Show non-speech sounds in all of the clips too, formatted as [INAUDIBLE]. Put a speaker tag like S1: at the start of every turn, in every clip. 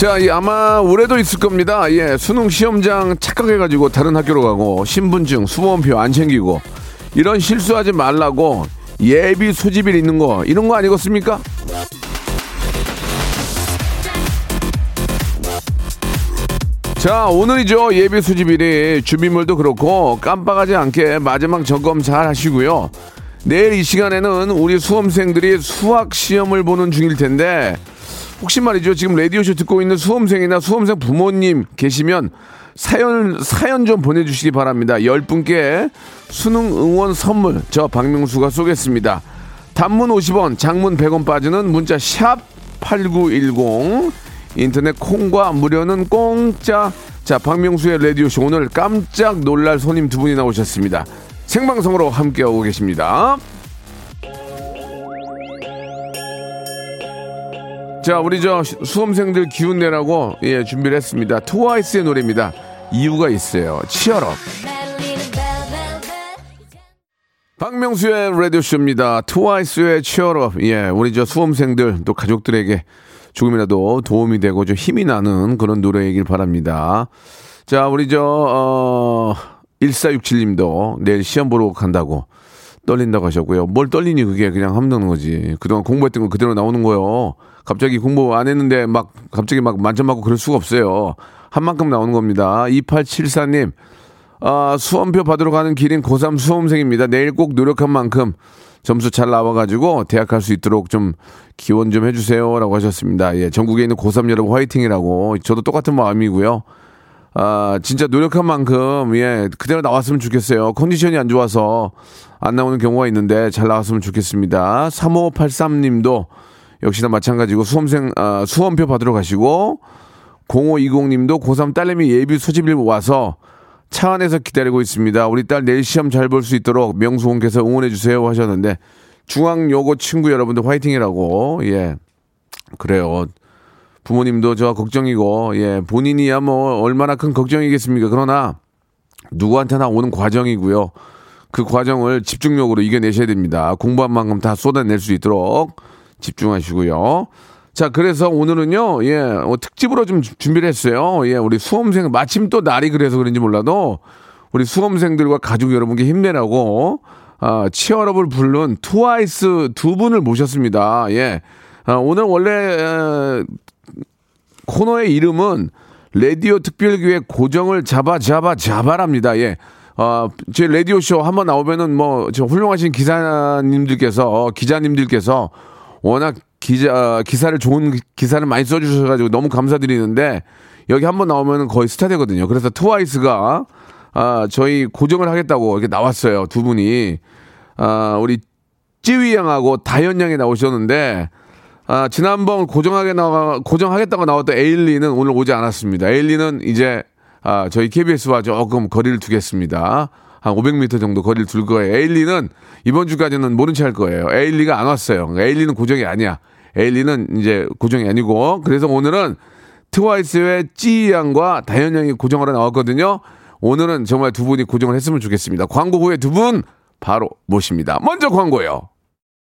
S1: 자, 이 아마 올해도 있을 겁니다. 예, 수능 시험장 착각해가지고 다른 학교로 가고 신분증, 수험표 안 챙기고 이런 실수하지 말라고 예비 소집일 있는 거 이런 거 아니겠습니까? 자, 오늘이죠. 예비 수집일이 준비물도 그렇고 깜빡하지 않게 마지막 점검 잘 하시고요. 내일 이 시간에는 우리 수험생들이 수학 시험을 보는 중일 텐데 혹시 말이죠. 지금 라디오쇼 듣고 있는 수험생이나 수험생 부모님 계시면 사연, 사연 좀 보내주시기 바랍니다. 열 분께 수능 응원 선물 저 박명수가 쏘겠습니다. 단문 50원, 장문 100원 빠지는 문자 샵 8910 인터넷 콩과 무료는 공짜 자 박명수의 라디오쇼 오늘 깜짝 놀랄 손님 두 분이 나오셨습니다. 생방송으로 함께하고 계십니다. 자, 우리 저 수험생들 기운 내라고 예, 준비를 했습니다. 트와이스의 노래입니다. 이유가 있어요. 치얼업. 박명수의 라디오쇼입니다. 트와이스의 치얼업. 예, 우리 저 수험생들 또 가족들에게 조금이라도 도움이 되고 좀 힘이 나는 그런 노래이길 바랍니다. 자, 우리 저, 어, 1467님도 내일 시험 보러 간다고 떨린다고 하셨고요. 뭘 떨리니 그게 그냥 되는 거지. 그동안 공부했던 거 그대로 나오는 거요. 갑자기 공부 안 했는데 막 갑자기 막 만점 맞고 그럴 수가 없어요. 한 만큼 나오는 겁니다. 2874님, 아, 수험표 받으러 가는 길인 고3 수험생입니다. 내일 꼭 노력한 만큼 점수 잘 나와가지고 대학 갈 수 있도록 좀 기원 좀 해주세요 라고 하셨습니다. 예, 전국에 있는 고3 여러분 화이팅이라고 저도 똑같은 마음이고요. 아, 진짜 노력한 만큼, 예, 그대로 나왔으면 좋겠어요. 컨디션이 안 좋아서 안 나오는 경우가 있는데 잘 나왔으면 좋겠습니다. 3583 님도 역시나 마찬가지고 수험생, 아, 수험표 받으러 가시고 0520 님도 고3 딸내미 예비 소집일 와서 차 안에서 기다리고 있습니다. 우리 딸 내일 시험 잘 볼 수 있도록 명수홍께서 응원해 주세요 하셨는데 중앙여고 친구 여러분들 화이팅이라고 예 그래요. 부모님도 저 걱정이고 예 본인이야 뭐 얼마나 큰 걱정이겠습니까? 그러나 누구한테나 오는 과정이고요. 그 과정을 집중력으로 이겨내셔야 됩니다. 공부한 만큼 다 쏟아낼 수 있도록 집중하시고요. 자, 그래서 오늘은요, 예, 어, 특집으로 좀 주- 준비를 했어요. 예, 우리 수험생, 마침 또 날이 그래서 그런지 몰라도 우리 수험생들과 가족 여러분께 힘내라고, 아, 치얼업을 부른 트와이스 두 분을 모셨습니다. 예. 아, 오늘 원래, 에, 코너의 이름은 라디오 특별기획 고정을 잡아 잡아 잡아랍니다. 예. 어, 제 라디오 쇼 한번 나오면은 뭐 저 훌륭하신 기사님들께서 어, 기자님들께서 워낙 기자 기사를 좋은 기사를 많이 써주셔 가지고 너무 감사드리는데 여기 한번 나오면은 거의 스타 되거든요. 그래서 트와이스가 아, 저희 고정을 하겠다고 이렇게 나왔어요. 두 분이 아, 우리 찌위 양하고 다현 양이 나오셨는데 아, 지난번 고정하게 나와 고정하겠다고 나왔던 에일리는 오늘 오지 않았습니다. 에일리는 이제 아, 저희 KBS와 조금 거리를 두겠습니다. 한 500m 정도 거리를 둘 거예요. 에일리는 이번 주까지는 모른 체 할 거예요. 에일리가 안 왔어요. 에일리는 고정이 아니야. 에일리는 이제 고정이 아니고 그래서 오늘은 트와이스의 찌 양과 다현 양이 고정하러 나왔거든요. 오늘은 정말 두 분이 고정을 했으면 좋겠습니다. 광고 후에 두 분 바로 모십니다. 먼저 광고요.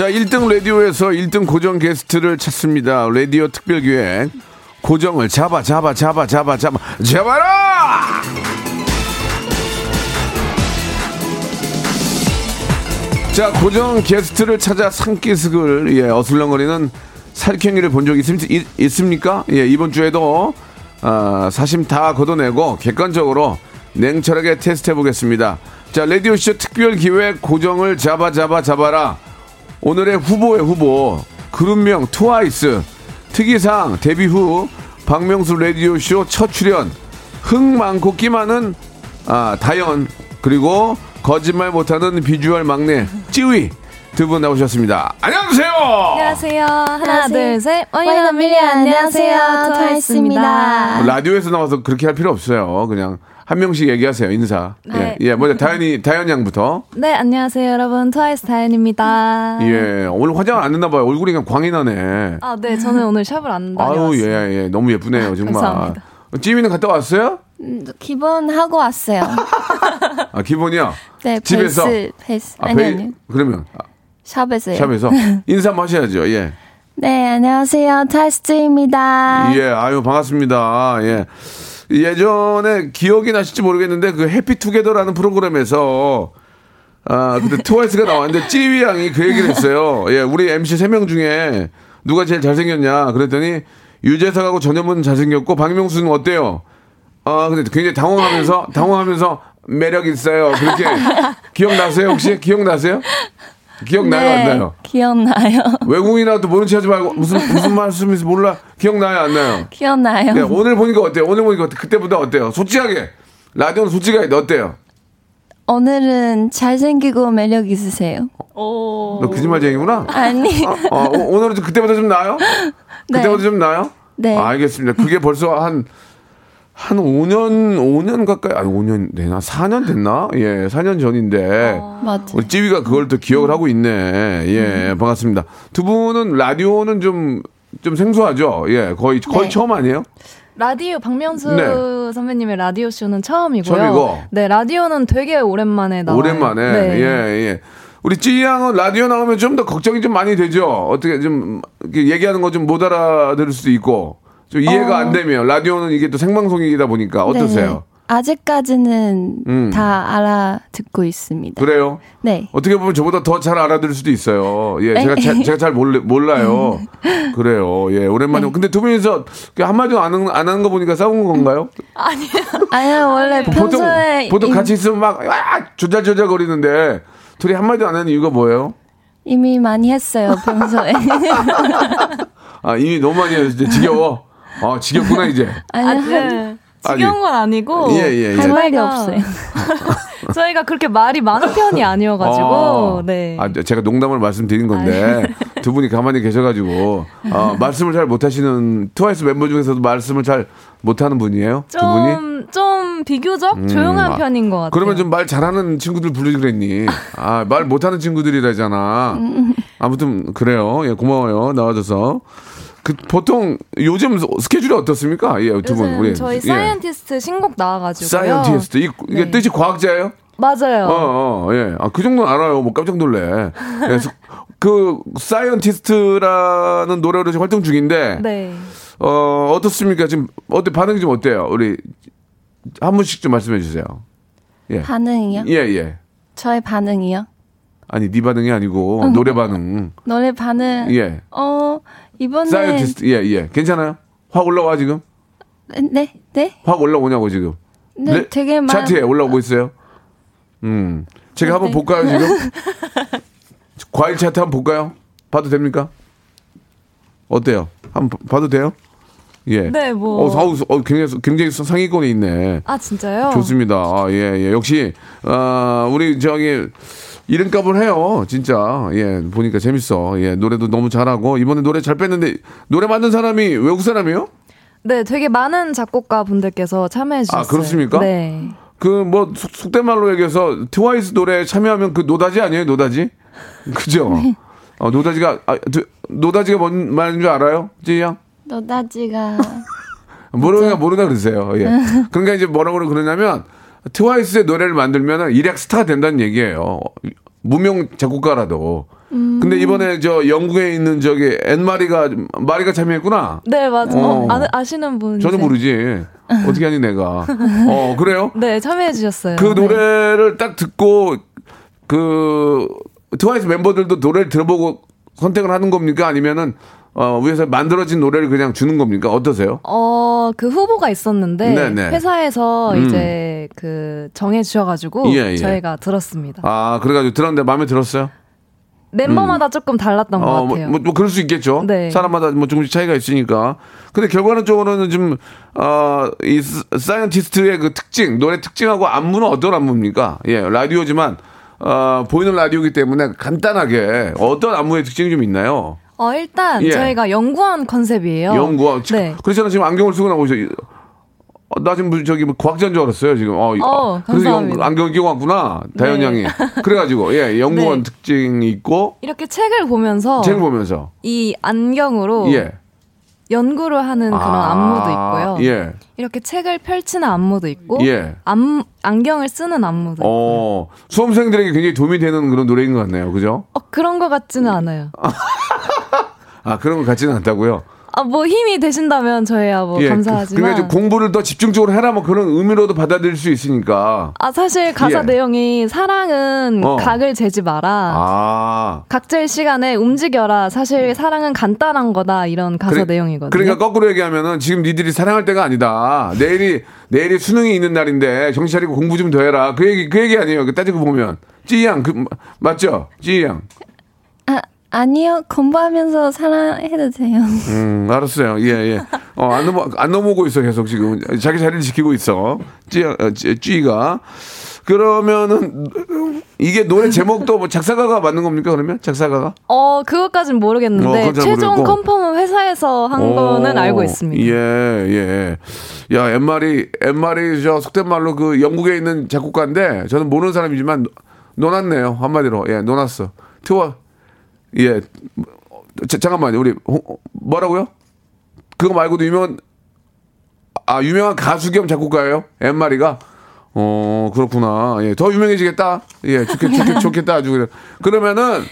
S1: 자, 1등 라디오에서 1등 고정 게스트를 찾습니다. 라디오 특별 기획. 고정을 잡아, 잡아, 잡아, 잡아, 잡아, 잡아라! 자, 고정 게스트를 찾아 산기슭을 예, 어슬렁거리는 살쾡이를 본적 있습니까? 예, 이번 주에도 아, 사심 다 걷어내고 객관적으로 냉철하게 테스트 해 보겠습니다. 자, 라디오쇼 특별 기획 고정을 잡아 잡아 잡아라. 오늘의 후보의 후보 그룹명 트와이스 특이사항 데뷔 후 박명수 라디오쇼 첫 출연 흥 많고 끼 많은 아, 다현 그리고 거짓말 못하는 비주얼 막내 쯔위 두 분 나오셨습니다. 안녕하세요.
S2: 안녕하세요. 하나,
S3: 안녕하세요.
S2: 둘, 셋.
S3: One in a million 안녕하세요. 트와이스입니다.
S1: 라디오에서 나와서 그렇게 할 필요 없어요. 그냥 한 명씩 얘기하세요. 인사.
S2: 네.
S1: 예, 예, 먼저 다현이 다현 양부터.
S2: 네, 안녕하세요, 여러분. 트와이스 다현입니다.
S1: 예, 오늘 화장을 안 했나 봐요. 얼굴이 그냥 광이 나네.
S2: 아, 네, 저는 오늘 샵을 안 다녀왔어요.
S1: 아유, 예, 예, 너무 예쁘네요, [LAUGHS] 정말.
S2: 감사합니다.
S1: 찌미는 갔다 왔어요?
S3: 음, 기본 하고 왔어요. [LAUGHS]
S1: 아, 기본이요?
S3: 네,
S1: 집에서?
S3: 베이스, 베이스.
S1: 아,
S3: 아니, 아니,
S1: 그러면 아,
S3: 샵에서요.
S1: 샵에서 [LAUGHS] 인사 한번 하셔야죠. 예.
S3: 네, 안녕하세요. 타이스트입니다.
S1: 예, 아유 반갑습니다. 예. 예전에 기억이 나실지 모르겠는데 그 해피투게더라는 프로그램에서 아 그때 트와이스가 나왔는데 찌위 양이 그 얘기를 했어요. 예, 우리 MC 세 명 중에 누가 제일 잘생겼냐 그랬더니 유재석하고 전현무는 잘생겼고 박명수는 어때요? 아 근데 굉장히 당황하면서 당황하면서 매력 있어요. 그렇게 기억나세요 혹시 기억나세요? 기억나요 안 나요?
S3: 네, 기억나요. [LAUGHS]
S1: 외국인이라도 모른 체 하지 말고 무슨 무슨 말씀인지 몰라 기억나요 안 나요?
S3: 기억나요.
S1: 네, 오늘 보니까 어때요? 오늘 보니까 어때? 그때보다 어때요? 솔직하게 라디오는 솔직하게 어때요?
S3: 오늘은 잘생기고 매력 있으세요.
S2: 오.
S1: 너 거짓말쟁이구나.
S3: 아니,
S1: 어, 어, 오- 오늘은 좀 그때보다 좀 나아요? [LAUGHS] 그때보다 좀 나아요?
S3: 네.
S1: 아, 알겠습니다. 그게 벌써 한, 한 5년, 5년 가까이, 아니, 5년 되나? 4년 됐나? 예, 4년 전인데.
S3: 맞아.
S1: 우리 찌위가 그걸 또 기억을 하고 있네. 예, 반갑습니다. 두 분은 라디오는 좀, 좀 생소하죠? 예, 거의, 거의
S3: 네.
S1: 처음 아니에요?
S2: 라디오, 박명수
S1: 네.
S2: 선배님의 라디오 쇼는 처음이고요.
S1: 처음이고.
S2: 네, 라디오는 되게 오랜만에 나와요.
S1: 오랜만에.
S2: 네.
S1: 예, 예. 우리 찌 양은 라디오 나오면 좀 더 걱정이 좀 많이 되죠. 어떻게 좀 얘기하는 거 좀 못 알아들을 수도 있고 좀 이해가
S3: 어.
S1: 안 되면 라디오는 이게 또 생방송이다 보니까 어떠세요?
S3: 네네. 아직까지는
S1: 음.
S3: 다 알아듣고 있습니다.
S1: 그래요?
S3: 네.
S1: 어떻게 보면 저보다 더 잘 알아들을 수도 있어요. 예, 제가
S3: 네.
S1: 자- 제가 잘 몰라, 몰라요. [LAUGHS] 그래요. 예, 오랜만에.
S3: 네.
S1: 근데 두 분이서 그 한마디도 안, 하는- 안 하는 거 보니까 싸운 건가요?
S3: 아니요, [LAUGHS] 원래
S1: 보통
S3: 평소에
S1: 보통
S3: 이-
S1: 같이 있으면 막 아, 조잘조잘 거리는데 둘이 한마디도 안 하는 이유가 뭐예요?
S3: 이미 많이 했어요, 평소에. [LAUGHS]
S1: 아 이미 너무 많이 이제 지겨워. 아 지겹구나 이제. [LAUGHS]
S3: 아니,
S2: 아,
S3: 한-
S2: 네. 지겨운 건 아니고.
S1: 예, 예, 예.
S3: 할 말이 없어요. [LAUGHS]
S2: 저희가 그렇게 말이 많은 편이 아니어가지고.
S1: 어.
S2: 네.
S1: 아, 제가 농담을 말씀드린 건데 [LAUGHS] 두 분이 가만히 계셔가지고 어, 말씀을 잘 못하시는 트와이스 멤버 중에서도 말씀을 잘 못하는 분이에요. 두 분이.
S2: 좀, 좀 비교적
S1: 음,
S2: 조용한
S1: 아,
S2: 편인 것 같아요.
S1: 그러면 좀 말 잘하는 친구들 부르지 그랬니? 아, 말 못하는 친구들이라잖아. 아무튼 그래요. 예, 고마워요. 나와줘서. 그 보통 요즘 스케줄이 어떻습니까? 예, 두 분. 우리.
S2: 저희
S1: 예.
S2: Scientist 신곡 나와가지고요.
S1: Scientist. 이, 이게
S2: 네.
S1: 뜻이 과학자예요?
S2: 맞아요.
S1: 어, 어, 예. 아, 그 정도는 알아요. 뭐 깜짝 놀래. [LAUGHS] 예, 스- 그, Scientist라는 노래로 지금 활동 중인데,
S2: 네.
S1: 어, 어떻습니까? 지금, 어때, 반응이 좀 어때요? 우리, 한 분씩 좀 말씀해 주세요. 예.
S3: 반응이요?
S1: 예, 예.
S3: 저의 반응이요?
S1: 아니, 네 반응이 아니고, 노래 반응.
S3: 노래 반응.
S1: 예.
S3: 어, 이번에.
S1: Scientist, 예, 예. 괜찮아요? 확 올라와, 지금?
S3: 네, 네.
S1: 확 올라오냐고, 지금?
S3: 네,
S1: 레-
S3: 되게 많
S1: 차트에 올라오고 있어요? 음. 제가 한번
S3: 네.
S1: 볼까요, 지금? [LAUGHS] 과일 차트 한번 볼까요? 봐도 됩니까? 어때요? 한번 봐- 봐도 돼요? 예.
S2: 네, 뭐.
S1: 어, 사우, 어, 굉장히, 굉장히 상위권에 있네.
S2: 아, 진짜요?
S1: 좋습니다. 아, 예, 예. 역시, 아, 우리 저기, 이름값을 해요. 진짜. 예, 보니까 재밌어. 예, 노래도 너무 잘하고, 이번에 노래 잘 뺐는데, 노래 만든 사람이 외국 사람이에요?
S2: 네, 되게 많은 작곡가 분들께서 참여해 주셨어요.
S1: 아, 그렇습니까?
S2: 네.
S1: 그, 뭐, 속- 속된 말로 얘기해서, 트와이스 노래에 참여하면 그 노다지 아니에요? 노다지? 그죠? [LAUGHS] 어, 노다지가, 아, 두- 노다지가 뭔 말인 줄 알아요? 쯔위 양?
S3: 노다지가.
S1: 모르나 모르나 그러세요. 예. [LAUGHS] 그러니까 이제 뭐라고 그러냐면 트와이스의 노래를 만들면 일약 스타가 된다는 얘기예요. 무명 작곡가라도. 근데 이번에 저 영국에 있는 저기 앤마리가 마리가 참여했구나.
S2: 네, 맞아요.
S1: 어.
S2: 어, 아, 시는 분.
S1: 저는 모르지. 어떻게 하니 내가. 어 그래요? [LAUGHS]
S2: 네, 참여해 주셨어요.
S1: 그 노래를 딱 듣고 그 트와이스 멤버들도 노래를 들어보고 선택을 하는 겁니까? 아니면은 어, 위에서 만들어진 노래를 그냥 주는 겁니까? 어떠세요?
S2: 어, 그 후보가 있었는데
S1: 네네.
S2: 회사에서
S1: 음.
S2: 이제 그 정해 주셔 가지고
S1: 예, 예.
S2: 저희가 들었습니다.
S1: 아, 그래 가지고 들었는데 마음에 들었어요?
S2: 멤버마다 조금 달랐던 것
S1: 어, 뭐,
S2: 같아요.
S1: 뭐, 뭐 그럴 수 있겠죠.
S2: 네.
S1: 사람마다 뭐 조금씩 차이가 있으니까. 근데 결과론적으로는 좀, 어, 이 사- Scientist의 그 특징, 노래 특징하고 안무는 어떤 안무입니까? 예, 라디오지만, 어, 보이는 라디오이기 때문에 간단하게 어떤 안무의 특징이 좀 있나요?
S2: 어, 일단
S1: 예.
S2: 저희가 연구한 컨셉이에요.
S1: 연구원.
S2: 네.
S1: 그렇잖아. 지금 안경을 쓰고 나오셔. 어, 나 지금 저기 뭐 과학자인 줄 알았어요, 지금. 어,
S2: 어,
S1: 그래서 연. 안경을 끼고 왔구나. 다현
S2: 네.
S1: 양이. [LAUGHS] 그래가지고, 예, 연구원
S2: 네.
S1: 특징이 있고,
S2: 이렇게 책을 보면서
S1: 책을 보면서.
S2: 이 안경으로
S1: 예.
S2: 연구를 하는 그런
S1: 아,
S2: 안무도 있고요.
S1: 예.
S2: 이렇게 책을 펼치는 안무도 있고
S1: 예.
S2: 안, 안경을 쓰는 안무도 있고
S1: 어, 수험생들에게 굉장히 도움이 되는 그런 노래인 것 같네요. 그죠?
S2: 어, 그런 것 같지는 않아요. [LAUGHS]
S1: 아, 그런 것 같지는 않다고요?
S2: 아, 뭐 힘이 되신다면 저희야 뭐
S1: 그,
S2: 감사하지만
S1: 그러니까 좀 공부를 더 집중적으로 해라 뭐 그런 의미로도 받아들일 수 있으니까.
S2: 아 사실 가사
S1: 예.
S2: 내용이 사랑은
S1: 어.
S2: 각을 재지 마라.
S1: 아.
S2: 각질 시간에 움직여라. 사실 사랑은 간단한 거다. 이런 가사
S1: 그래-
S2: 내용이거든요.
S1: 그러니까 거꾸로 얘기하면은 지금 니들이 사랑할 때가 아니다. 내일이 내일이 수능이 있는 날인데 정신 차리고 공부 좀 더 해라. 그 얘기 그 얘기 아니에요. 그 따지고 보면 찌양 그 맞죠? 찌양.
S3: 아, 아니요. 공부하면서 사랑해도 돼요. [LAUGHS]
S1: 음, 알았어요. 예, 예. 어, 안 넘어, 안 넘어오고 있어, 계속 지금. 자기 자리를 지키고 있어. 찌, 어, 찌, 찌가. 그러면은, 이게 노래 제목도 뭐 작사가가 맞는 겁니까, 그러면? 작사가가?
S2: 어, 그것까진
S1: 어,
S2: 모르겠는데
S1: 잘
S2: 최종. 컨펌은 회사에서 한
S1: 오,
S2: 거는 알고 있습니다.
S1: 예, 예. 야, 엠말이, 엠말이 저 속된 말로 그 영국에 있는 작곡가인데, 저는 모르는 사람이지만, 노- 노났네요. 한마디로. 예, 노났어. 트와, 예. 자, 잠깐만요. 우리, 홍- 뭐라고요? 그거 말고도 유명한, 아, 유명한 가수 겸 작곡가예요? 엠마리가? 어, 그렇구나. 예, 더 유명해지겠다. 예, 좋겠, 좋겠, 좋겠다. 아주 그냥. 그러면은,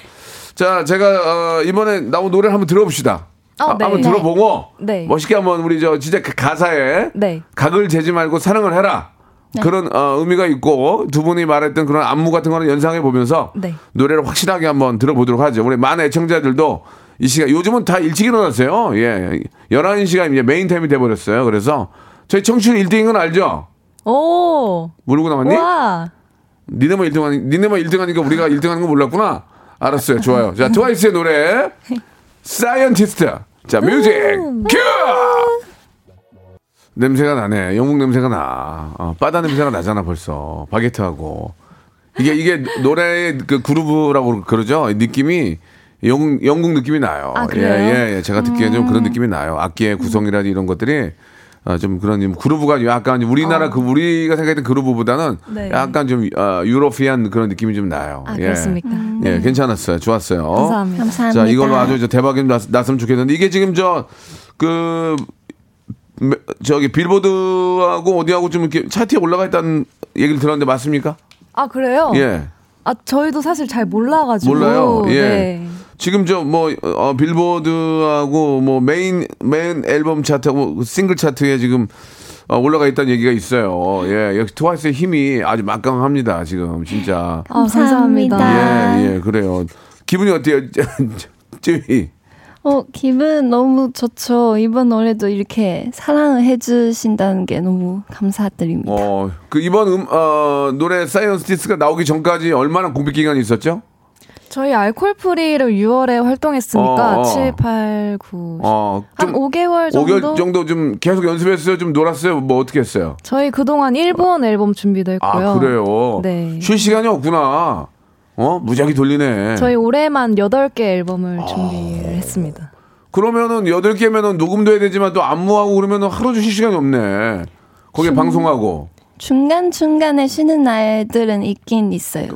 S1: 자, 제가, 어, 이번에 나온 노래를 한번 들어봅시다.
S2: 어,
S1: 아,
S2: 네.
S1: 한번 들어보고,
S2: 네.
S1: 멋있게 한번 우리 저, 진짜 그 가사에,
S2: 네.
S1: 각을 재지 말고 사랑을 해라. 그런 어, 의미가 있고 두 분이 말했던 그런 안무 같은 거는 연상해 보면서
S2: 네.
S1: 노래를 확실하게 한번 들어보도록 하죠. 우리 많은 애청자들도 이 시간 요즘은 다 일찍 일어났어요. 예. 11시가 이제 main time이 돼 버렸어요. 그래서 저희 청취율 1등인 건 알죠?
S2: 오.
S1: 모르고 나왔니?
S2: 와.
S1: 니네만 1등 하니 니네만 1등 하니까 우리가 1등 하는 거 몰랐구나. 알았어요. 좋아요. 자, 트와이스의 노래 [LAUGHS] Scientist. 자, music cue! 냄새가 나네. 영국 냄새가 나. 어, 바다 냄새가 나잖아 벌써. 바게트하고. 이게 이게 노래의 그 groove라고 그러죠. 느낌이 영국 영국 느낌이 나요.
S2: 아,
S1: 예,
S2: 그래요? 음.
S1: 예, 예. 제가 듣기에 좀 그런 느낌이 나요. 악기의 구성이라든지 이런 것들이 어, 좀 그런 좀 그루브가 약간 우리나라 그 우리가 생각했던 그루브보다는
S2: 어. 네.
S1: 약간 좀 어, 유로피안 그런 느낌이 좀 나요.
S2: 아,
S1: 예.
S2: 그렇습니까?
S1: 예, 괜찮았어요. 좋았어요.
S2: 감사합니다.
S3: 감사합니다.
S1: 자, 이걸로 아주 저 대박이 좀 났, 났으면 좋겠는데 이게 지금 저 그 저기 빌보드하고 어디하고 좀 이렇게 차트에 올라가 있다는 얘기를 들었는데 맞습니까?
S2: 아, 그래요?
S1: 예.
S2: 아, 저희도 사실 잘 몰라가지고.
S1: 몰라요. 예.
S2: 네.
S1: 지금 저뭐 어, 빌보드하고 뭐 main main 앨범 차트하고 싱글 차트에 지금 어, 올라가 있다는 얘기가 있어요. 예, 역시 트와이스의 힘이 아주 막강합니다. 지금 진짜.
S2: 아, 감사합니다.
S3: 감사합니다.
S1: 예, 예, 그래요. 기분이 어때요, [LAUGHS] 쯔위?
S3: 어, 기분 너무 좋죠. 이번 노래도 이렇게 사랑을 해주신다는 게 너무 감사드립니다.
S1: 어, 그 이번 음, 어, 노래 사이언스티스가 나오기 전까지 얼마나 공백 기간이 있었죠?
S2: 저희 Alcohol-Free를 6월에 활동했으니까
S1: 어, 어.
S2: 7, 8, 9.
S1: 어,
S2: 한 5개월 정도?
S1: 5개월 정도 좀 계속 연습했어요? 좀 놀았어요? 뭐 어떻게 했어요?
S2: 저희 그동안 일본 앨범 준비도 했고요.
S1: 아, 그래요?
S2: 네.
S1: 쉴 시간이 없구나. 어? 무작위 돌리네.
S2: 저희 올해만 8개 앨범을 준비를 했습니다.
S1: 그러면은 8개면은 녹음도 해야 되지만 또 안무하고 그러면은 하루 쉴 시간이 없네. 거기에 방송하고.
S3: 중간중간에 쉬는 날들은 있긴 있어요.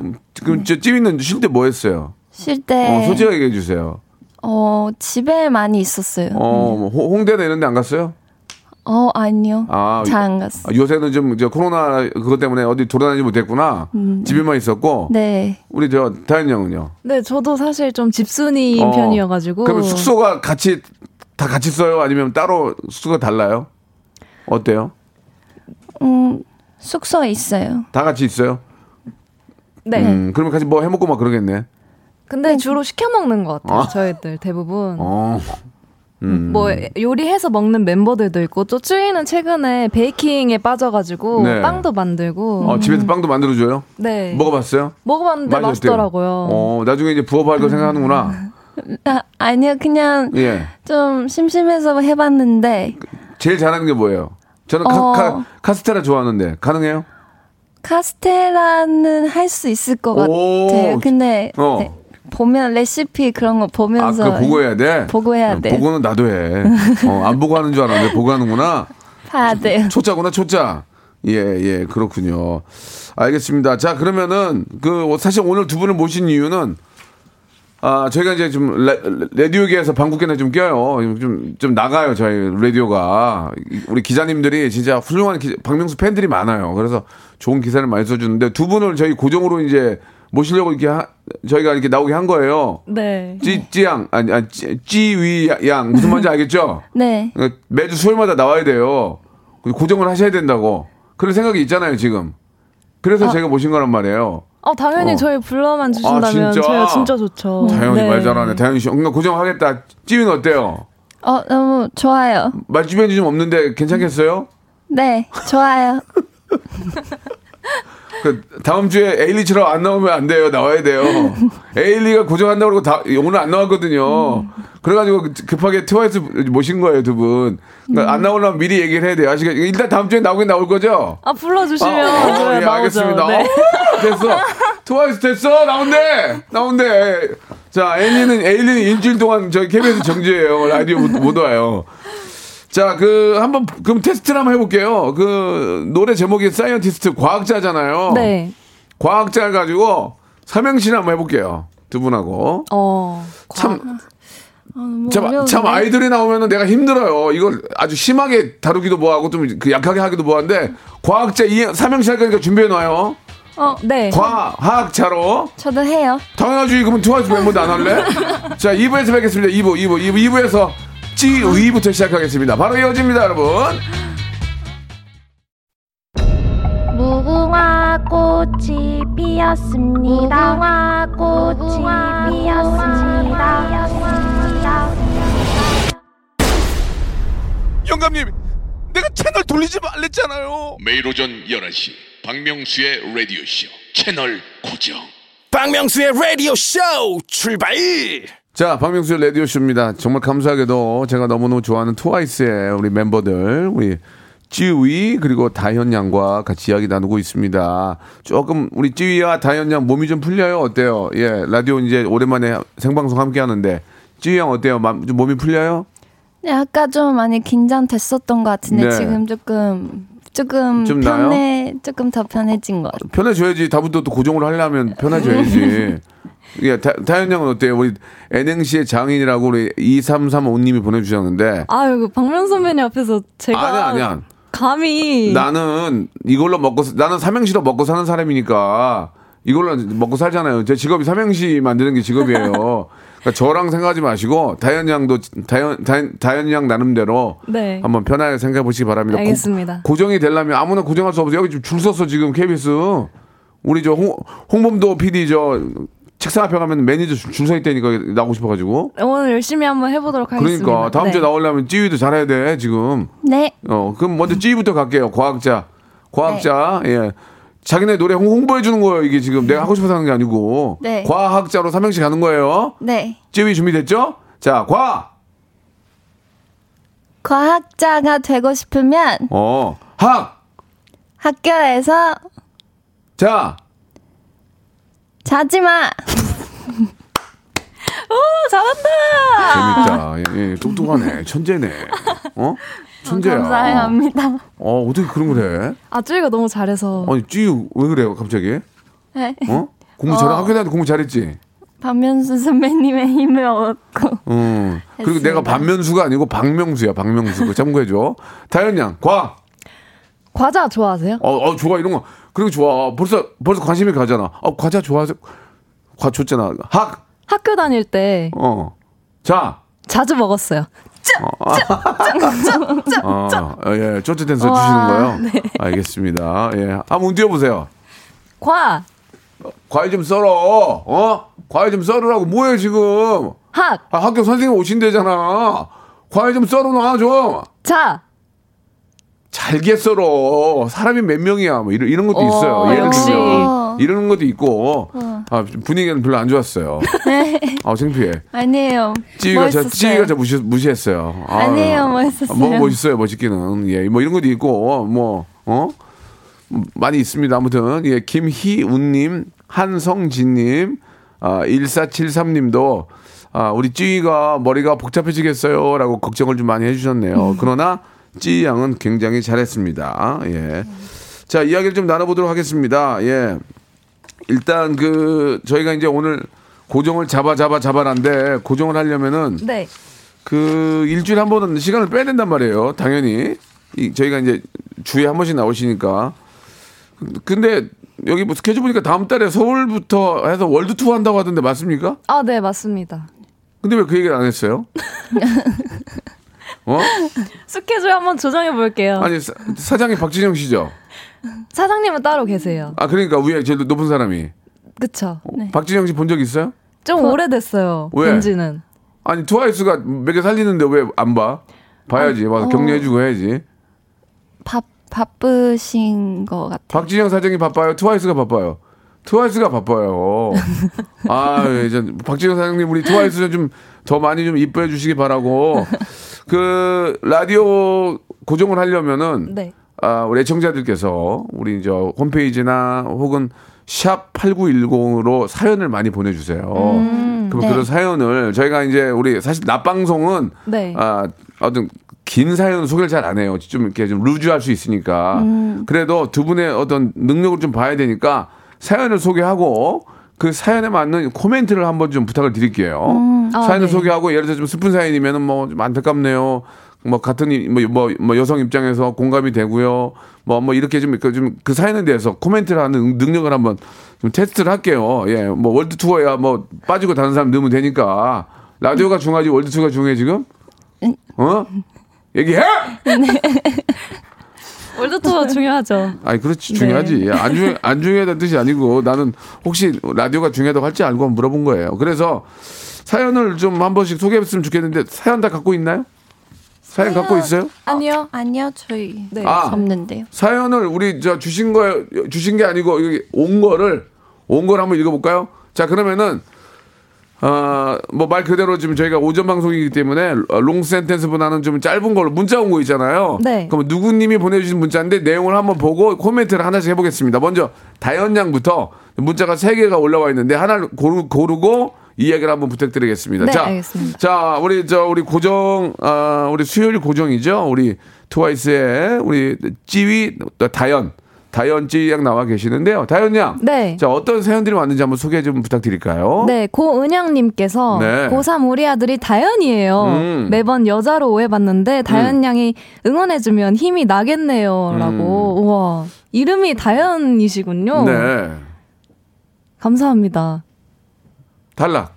S1: 그럼 저 찌미는 쉴 때 뭐 했어요?
S3: 쉴 때,
S1: 어, 솔직하게 얘기해 주세요.
S3: 어, 집에 많이 있었어요.
S1: 어, 뭐 홍- 홍대나 이런 데안 갔어요?
S3: 어, 아니요.
S1: 아,
S3: 잘안 갔어요.
S1: 아, 요새는 좀저 코로나 그것 때문에 어디 돌아다니지 못했구나. 집에만 있었고.
S3: 네.
S1: 우리 저 다현 양은요.
S2: 네, 저도 사실 좀 집순이인
S1: 어,
S2: 편이어가지고.
S1: 그러면 숙소가 같이 다 같이 써요? 아니면 따로 숙소가 달라요? 어때요?
S3: 음, 숙소에 있어요.
S1: 다 같이 있어요?
S2: 네.
S1: 음, 그러면 같이 뭐 해먹고 막 그러겠네.
S2: 근데 주로 시켜 먹는 것 같아요.
S1: 아.
S2: 저희들 대부분.
S1: 어. 음.
S2: 뭐 요리해서 먹는 멤버들도 있고 또 쯔이는 최근에 베이킹에 빠져가지고
S1: 네.
S2: 빵도 만들고
S1: 어, 집에서 빵도 만들어줘요?
S2: 네
S1: 먹어봤어요?
S2: 먹어봤는데? 맛있더라고요.
S1: 어, 나중에 이제 부업할 거 생각하는구나.
S3: 아, 아니요, 그냥
S1: 예.
S3: 좀 심심해서 해봤는데
S1: 제일 잘하는 게 뭐예요? 저는
S3: 어.
S1: 카, 카, 스테라 좋아하는데 가능해요?
S3: 카스테라는 할 수 있을 것
S1: 오.
S3: 같아요. 근데
S1: 어.
S3: 네, 보면 레시피 그런 거
S1: 아,
S3: 보면서
S1: 그거 보고 해야 돼?
S3: 보고 해야
S1: 어,
S3: 돼.
S1: 보고는 나도 해. [LAUGHS] 어, 안 보고 하는 줄 알았는데 보고 하는구나.
S3: 봐야 돼요.
S1: 초짜구나, 초짜. 예, 예, 그렇군요. 알겠습니다. 자, 그러면은, 그, 사실 오늘 두 분을 모신 이유는, 아, 저희가 이제 좀, 레, 라디오계에서 방국계나 좀 껴요. 좀, 좀 나가요, 저희 라디오가. 우리 기자님들이 진짜 훌륭한 기, 박명수 팬들이 많아요. 그래서 좋은 기사를 많이 써주는데 두 분을 저희 고정으로 이제 모시려고 이렇게 하- 저희가 이렇게 나오게 한 거예요.
S2: 네.
S1: 찌, 찌양, 아니, 아니, 찌, 찌위 양. 무슨 말인지 알겠죠? [LAUGHS]
S3: 네.
S1: 그러니까 매주 수요일마다 나와야 돼요. 고정을 하셔야 된다고. 그럴 생각이 있잖아요, 지금. 그래서 제가 모신 거란 말이에요.
S2: 어 당연히
S1: 어.
S2: 저희 불러만 주신다면
S1: 아, 진짜?
S2: 저희가 진짜 좋죠.
S1: 다현이
S2: 네.
S1: 말 잘하네. 다현이 씨. 그러니까 고정하겠다. 찌위는 어때요?
S3: 어, 너무 좋아요.
S1: 말 주변이 좀 없는데 괜찮겠어요?
S3: 네, 좋아요. [LAUGHS]
S1: 그 다음 주에 에일리처럼 안 나오면 안 돼요. 나와야 돼요. [LAUGHS] 에일리가 고정한다고 그러고 다, 오늘 안 나왔거든요. 그래가지고 급하게 트와이스 모신 거예요, 두 분. 그러니까 안 나오려면 미리 얘기를 해야 돼요. 아시겠 일단 다음 주에 나오긴 나올 거죠?
S2: 아 불러주시면
S1: 어,
S2: 저희가
S1: 예. 알겠습니다.
S2: 네.
S1: 어, 됐어. 트와이스 됐어. 나온대. 나온대. 자, 에일리는, 에일리는 일주일 동안 저희 KBS 정지예요. 라디오 못, 못 와요. 자, 그, 한번, 그럼 테스트를 한번 해볼게요. 그, 노래 제목이 Scientist, 과학자잖아요.
S2: 네.
S1: 과학자를 가지고 삼행시를 한번 해볼게요. 두 분하고.
S2: 어.
S1: 참,
S3: 너무
S1: 참,
S3: 어려운데.
S1: 참 아이들이 나오면은 내가 힘들어요. 이걸 아주 심하게 다루기도 뭐하고 좀 그 약하게 하기도 뭐한데 과학자 이 삼행시 할 거니까 준비해놔요.
S3: 어,
S2: 네.
S1: 과학자로.
S3: 저도 해요.
S1: 당연하지. 그러면 트와이스 멤버도 안 할래? [LAUGHS] 자, 2부에서 뵙겠습니다. 2부, 2부, 2부, 2부에서 찌위부터 시작하겠습니다. 바로 이어집니다, 여러분.
S4: 무궁화 꽃이 피었습니다. 무궁화 꽃이 피었습니다.
S1: 영감님, 내가 채널 돌리지 말랬잖아요.
S5: 매일 오전 11시 박명수의 라디오 쇼 채널 고정
S6: 박명수의 라디오 쇼 출발
S1: 자, 박명수의 라디오쇼입니다. 정말 감사하게도 제가 너무너무 좋아하는 트와이스의 우리 멤버들, 우리 찌위, 그리고 다현 양과 같이 이야기 나누고 있습니다. 조금 우리 찌위와 다현 양 몸이 좀 풀려요? 어때요? 예, 라디오 이제 오랜만에 생방송 함께 하는데, 찌위 양 어때요? 맘- 좀 몸이 풀려요?
S3: 네, 아까 좀 많이 긴장됐었던 것 같은데
S1: 네.
S3: 지금 조금 조금
S1: 좀?
S3: 편해 조금 더 편해진 것 같아요.
S1: 편해져야지. 다음부터 또 고정을 하려면 편해져야지. [LAUGHS] 예, 다, 다현 양은 어때요? 우리 N행시의 장인이라고 우리 2335님이 보내주셨는데,
S2: 아유 그 박명 선배님 앞에서 제가
S1: 아니야, 아니야.
S2: 감히
S1: 나는 이걸로 먹고 사- 나는 삼행시로 먹고 사는 사람이니까 이걸로 먹고 살잖아요. 제 직업이 삼행시 만드는 게 직업이에요. [LAUGHS] 그러니까 저랑 생각하지 마시고 다현 양도 다현 다현, 다현 양 나름대로
S2: 네.
S1: 한번 편하게 생각해 보시기 바랍니다.
S2: 알겠습니다.
S1: 고, 정이 되려면 아무나 고정할 수 없어요. 여기 지금 줄 섰어 지금 KBS. 우리 저 홍, 홍범도 PD 저 책상 앞에 가면 매니저 줄서 있다니까 나오고 싶어가지고.
S2: 오늘 열심히 한번 해보도록 하겠습니다.
S1: 그러니까 다음
S2: 네.
S1: 주에 나오려면 찌위도 잘해야 돼 지금.
S3: 네,
S1: 어, 그럼 먼저 G부터 갈게요. 과학자. 과학자.
S3: 네.
S1: 예. 자기네 노래 홍- 홍보해 주는 거예요. 이게 지금 내가 하고 싶어서 하는 게 아니고.
S3: 네.
S1: 과학자로 삼행시 가는 거예요.
S3: 네.
S1: G 준비됐죠? 자, 과.
S3: 과학자가 되고 싶으면
S1: 어. 학.
S3: 학교에서
S1: 자.
S3: 자지 마.
S2: 오 잘한다.
S1: 재밌다. 예, 예, 똑똑하네. 천재네. 어? 천재야.
S3: 감사합니다.
S1: 어, 어떻게 그런 걸 해?
S2: 아 쯔이가 너무 잘해서
S1: 아니, G 왜 그래요, 갑자기?
S3: 네.
S1: 어? 공부 잘해. 학교 다닐 때 공부 잘했지?
S3: 박명수 선배님의 힘을 얻고
S1: 음. 그리고
S3: 했습니다.
S1: 내가 반면수가 아니고 박명수야, 박명수. 참고해줘. 다현 양, 과.
S2: 과자 좋아하세요?
S1: 어, 어, 좋아, 이런 거. 그리고 좋아. 벌써, 벌써 관심이 가잖아. 어, 과자 좋아하세요? 과 줬잖아. 학,
S2: 학교 다닐 때
S1: 어. 자.
S2: 자주 먹었어요.
S1: 아, 예, 쪼쪼 댄서
S2: 와,
S1: 주시는 거요? 알겠습니다. 예. 한번 뛰어 보세요.
S2: 과
S1: 과일 좀 썰어. 어? 과일 좀 썰으라고 뭐해 지금?
S2: 학,
S1: 아, 학교 선생님 오신대잖아. 과일 좀 썰어놔 좀.
S2: 자.
S1: 잘게 썰어. 사람이 몇 명이야. 뭐 이런, 이런 것도
S2: 어,
S1: 있어요. 예를. 들면 이러는 것도 있고. 아, 좀 분위기는 별로 안 좋았어요. 아, 창피해.
S3: 아니에요.
S1: 찌위가 저. 찌위가 저 무시, 무시했어요. 아,
S3: 아니에요, 멋있었어요.
S1: 뭐 멋있어요, 멋있기는. 예, 뭐 이런 것도 있고, 뭐, 어? 음, 많이 있습니다. 아무튼, 예, 김희운님, 한성진님, 아, 1473님도, 아, 우리 찌위가 머리가 복잡해지겠어요. 라고 걱정을 좀 많이 해주셨네요. 그러나, 찌위 양은 굉장히 잘했습니다. 예. 자, 이야기를 좀 나눠보도록 하겠습니다. 예. 일단 그, 저희가 이제 오늘 고정을 잡아, 잡아, 잡아란데, 고정을 하려면은,
S2: 네.
S1: 그 일주일에 한 번은 시간을 빼야 된단 말이에요. 당연히 이, 저희가 이제 주에 한 번씩 나오시니까. 근데 여기 뭐 스케줄 보니까 다음 달에 서울부터 해서 world tour 한다고 하던데 맞습니까?
S2: 아, 네, 맞습니다.
S1: 근데 왜 그 얘기를 안 했어요? [LAUGHS] 어? [LAUGHS]
S2: 스케줄 한번 조정해 볼게요.
S1: 아니 사, 사장이 박진영 씨죠.
S2: 사장님은 따로 계세요.
S1: 아 그러니까 위에 제일 높은 사람이
S2: 그쵸?
S1: 박진영 씨 본 적 있어요?
S2: 좀 오래됐어요.
S1: 왜?
S2: 벤지는.
S1: 아니 트와이스가 몇 개 살리는데 왜 안 봐? 봐야지. 와서 격려해주고 해야지.
S3: 바, 바쁘신 것 같아요.
S1: 박진영 사장이 바빠요. 트와이스가 바빠요. 트와이스가 바빠요. [LAUGHS] 아, 이제 박진영 사장님 우리 트와이스 좀 더 많이 좀 이뻐해 주시기 바라고. 그 라디오 고정을 하려면은
S2: 네.
S1: 아, 우리 애청자들께서 우리 저 홈페이지나 혹은 샵 8910으로 사연을 많이 보내주세요. 그럼
S3: 네.
S1: 그런 사연을 저희가 이제 우리 사실 낮방송은
S2: 네.
S1: 아, 어떤 긴 사연 소개를 잘 안 해요. 좀 이렇게 좀 loose할 수 있으니까. 그래도 두 분의 어떤 능력을 좀 봐야 되니까 사연을 소개하고 그 사연에 맞는 코멘트를 한번 좀 부탁을 드릴게요.
S2: 아,
S1: 사연을
S2: 네.
S1: 소개하고 예를 들어 좀 슬픈 사연이면은 뭐 좀 안타깝네요. 뭐 같은 이- 뭐, 뭐, 뭐 여성 입장에서 공감이 되고요. 뭐뭐 이렇게 좀 그좀그 사연에 대해서 코멘트를 하는 능력을 한번 좀 테스트를 할게요. 예. 뭐 world tour야 뭐 빠지고 다른 사람 넣으면 되니까. 라디오가 중요하지 world tour가 중요해 지금? 어? 얘기해? [LAUGHS]
S2: world tour [LAUGHS] 중요하죠.
S1: 아니 그렇지
S2: 네.
S1: 중요하지 안 중요 안 중요하다는 뜻이 아니고 나는 혹시 라디오가 중요하다고 할지 알고 물어본 거예요. 그래서 사연을 좀 한 번씩 소개했으면 좋겠는데 사연 다 갖고 있나요? 사연 갖고 있어요?
S2: 아니요.
S3: 아니요, 저희
S2: 네.
S1: 아.
S3: 없는데요.
S1: 사연을 우리 저 주신 거 주신 게 아니고 여기 온 거를 온 걸 한번 읽어볼까요? 자 그러면은 어 뭐 말 그대로 지금 저희가 오전 방송이기 때문에 long sentence보다는 좀 짧은 걸로 문자 온 거 있잖아요.
S2: 네.
S1: 그럼 누구님이 보내주신 문자인데 내용을 한번 보고 코멘트를 하나씩 해보겠습니다. 먼저 다현 양부터 문자가 세 개가 올라와 있는데 하나를 고르, 고르고 이야기를 한번 부탁드리겠습니다.
S2: 네,
S1: 자,
S2: 알겠습니다.
S1: 자, 우리 저 우리 고정 아 우리 수요일 고정이죠. 우리 트와이스의 우리 찌위 다현 다현 찌위 양 나와 계시는데요. 다현 양.
S2: 네.
S1: 자, 어떤 사연들이 왔는지 한번 소개 좀 부탁드릴까요?
S2: 네, 고은영님께서
S1: 네.
S2: 고3 우리 아들이 다현이에요.
S1: 음.
S2: 매번 여자로 오해받는데 다현 양이 응원해주면 힘이 나겠네요. 라고. 우와. 이름이 다현이시군요.
S1: 음. 네.
S2: 감사합니다.
S1: 탈락.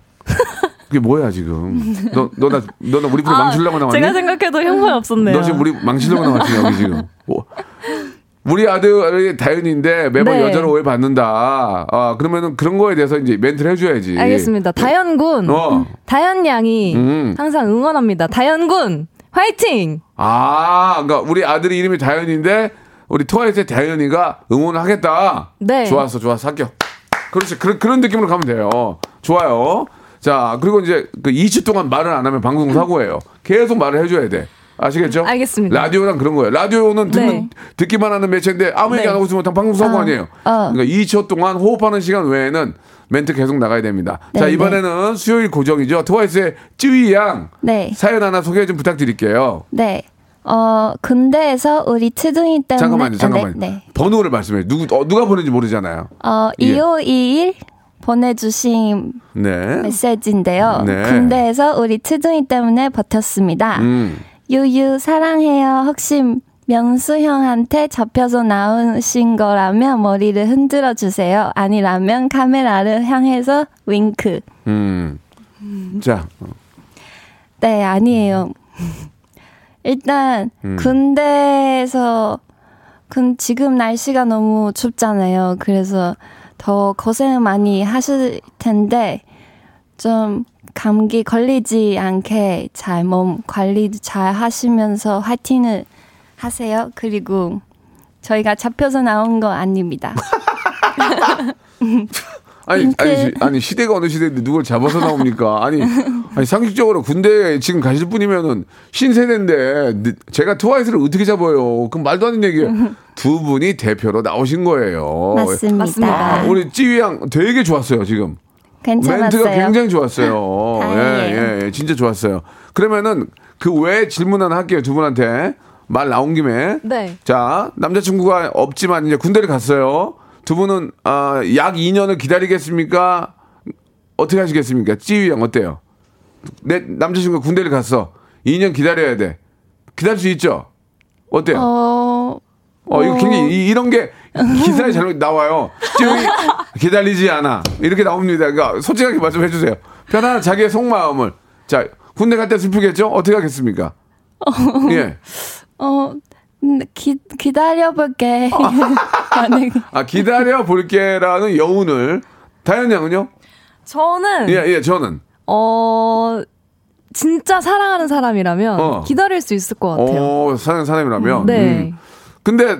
S1: 그게 뭐야 지금? 너 너나 너나 우리 프로 망치려고 나왔니?
S2: 아, 제가 생각해도 형편 없었네요.
S1: 너 지금 우리 망치려고 나왔지 여기 지금. 뭐. [LAUGHS] 우리 아들이 다현인데 매번
S2: 네.
S1: 여자로 오해 받는다. 아 그러면은 그런 거에 대해서 이제 멘트를 해줘야지.
S2: 알겠습니다. 다현군.
S1: 어.
S2: 다현 양이
S1: 음.
S2: 항상 응원합니다. 다현군. 화이팅!
S1: 아, 그러니까 우리 아들이 이름이 다현인데 우리 트와이스의 다현이가 응원을 하겠다.
S2: 네.
S1: 좋았어, 좋았어, 합격. 그렇지, 그런 그런 느낌으로 가면 돼요. 좋아요. 자, 그리고 이제 그 2주 동안 말을 안 하면 방송 사고예요. 계속 말을 해줘야 돼. 아시겠죠?
S2: 알겠습니다.
S1: 라디오랑 그런 거예요. 라디오는 듣는,
S2: 네.
S1: 듣기만 하는 매체인데 아무 얘기
S2: 네.
S1: 안 하고 있으면 방송 사고
S3: 어,
S1: 아니에요.
S3: 어.
S1: 그러니까 2초 동안 호흡하는 시간 외에는 멘트 계속 나가야 됩니다. 자,
S3: 네,
S1: 이번에는 수요일 고정이죠. 트와이스의 쯔위 양.
S3: 네.
S1: 사연 하나 소개 좀 부탁드릴게요.
S3: 네. 어, 군대에서 우리 트둥이 때문에.
S1: 잠깐만요,
S3: 아,
S1: 잠깐만요.
S3: 네, 네.
S1: 번호를 말씀해. 누구 어, 누가 보낸지 모르잖아요.
S3: 어,
S1: 예.
S3: 2521 보내주신
S1: 네.
S3: 메시지인데요.
S1: 네.
S3: 군대에서 우리 트둥이 때문에 버텼습니다.
S1: 음.
S3: 유유 사랑해요. 혹시 명수 형한테 잡혀서 나오신 거라면 머리를 흔들어 주세요. 아니라면 카메라를 향해서 윙크.
S1: 음. 자,
S3: 네, 아니에요. 일단
S1: 음.
S3: 군대에서 군 지금 날씨가 너무 춥잖아요. 그래서 더 고생 많이 하실 텐데 좀 감기 걸리지 않게 잘 몸 관리 잘 하시면서 화이팅을 하세요. 그리고 저희가 잡혀서 나온 거 아닙니다. [LAUGHS]
S1: 아니. 아니, 시- 아니, 시대가 어느 시대인데 누굴 잡아서 나옵니까? 아니, 아니, 상식적으로 군대에 지금 가실 분이면은 신세대인데, 느- 제가 트와이스를 어떻게 잡아요? 그럼 말도 안 되는 얘기예요. 두 분이 대표로 나오신 거예요.
S3: 맞습니다.
S2: 맞습니다.
S1: 아, 우리 찌위 양 되게 좋았어요, 지금. 멘트가
S3: 괜찮았어요.
S1: 굉장히 좋았어요. [LAUGHS] 예. 예, 예, 진짜 좋았어요. 그러면은 그 외에 질문 하나 할게요, 두 분한테. 말 나온 김에.
S2: 네.
S1: 자, 남자친구가 없지만 이제 군대를 갔어요. 두 분은 아, 약 2년을 기다리겠습니까? 어떻게 하시겠습니까? 찌위 형 어때요? 내 남자친구가 군대를 갔어. 2년 기다려야 돼. 기다릴 수 있죠? 어때요? 어,
S3: 어,
S1: 이거 굉장히 이, 런게 기사에 잘 나와요. 기다리지 않아. 이렇게 나옵니다. 그러니까 솔직하게 말씀해 주세요. 편안한 자기의 속마음을. 자, 군대 갈 때 슬프겠죠? 어떻게 하겠습니까? 예.
S3: 어, 음, 기, 기다려볼게. [LAUGHS] 만약에
S1: 아, 기다려 볼게라는 여운을. 다현 양은요?
S2: 저는
S1: 예, 예, 저는.
S2: 어 진짜 사랑하는 사람이라면
S1: 어.
S2: 기다릴 수 있을 것 같아요.
S1: 오, 사랑, 사람이라면.
S2: 네.
S1: 음. 근데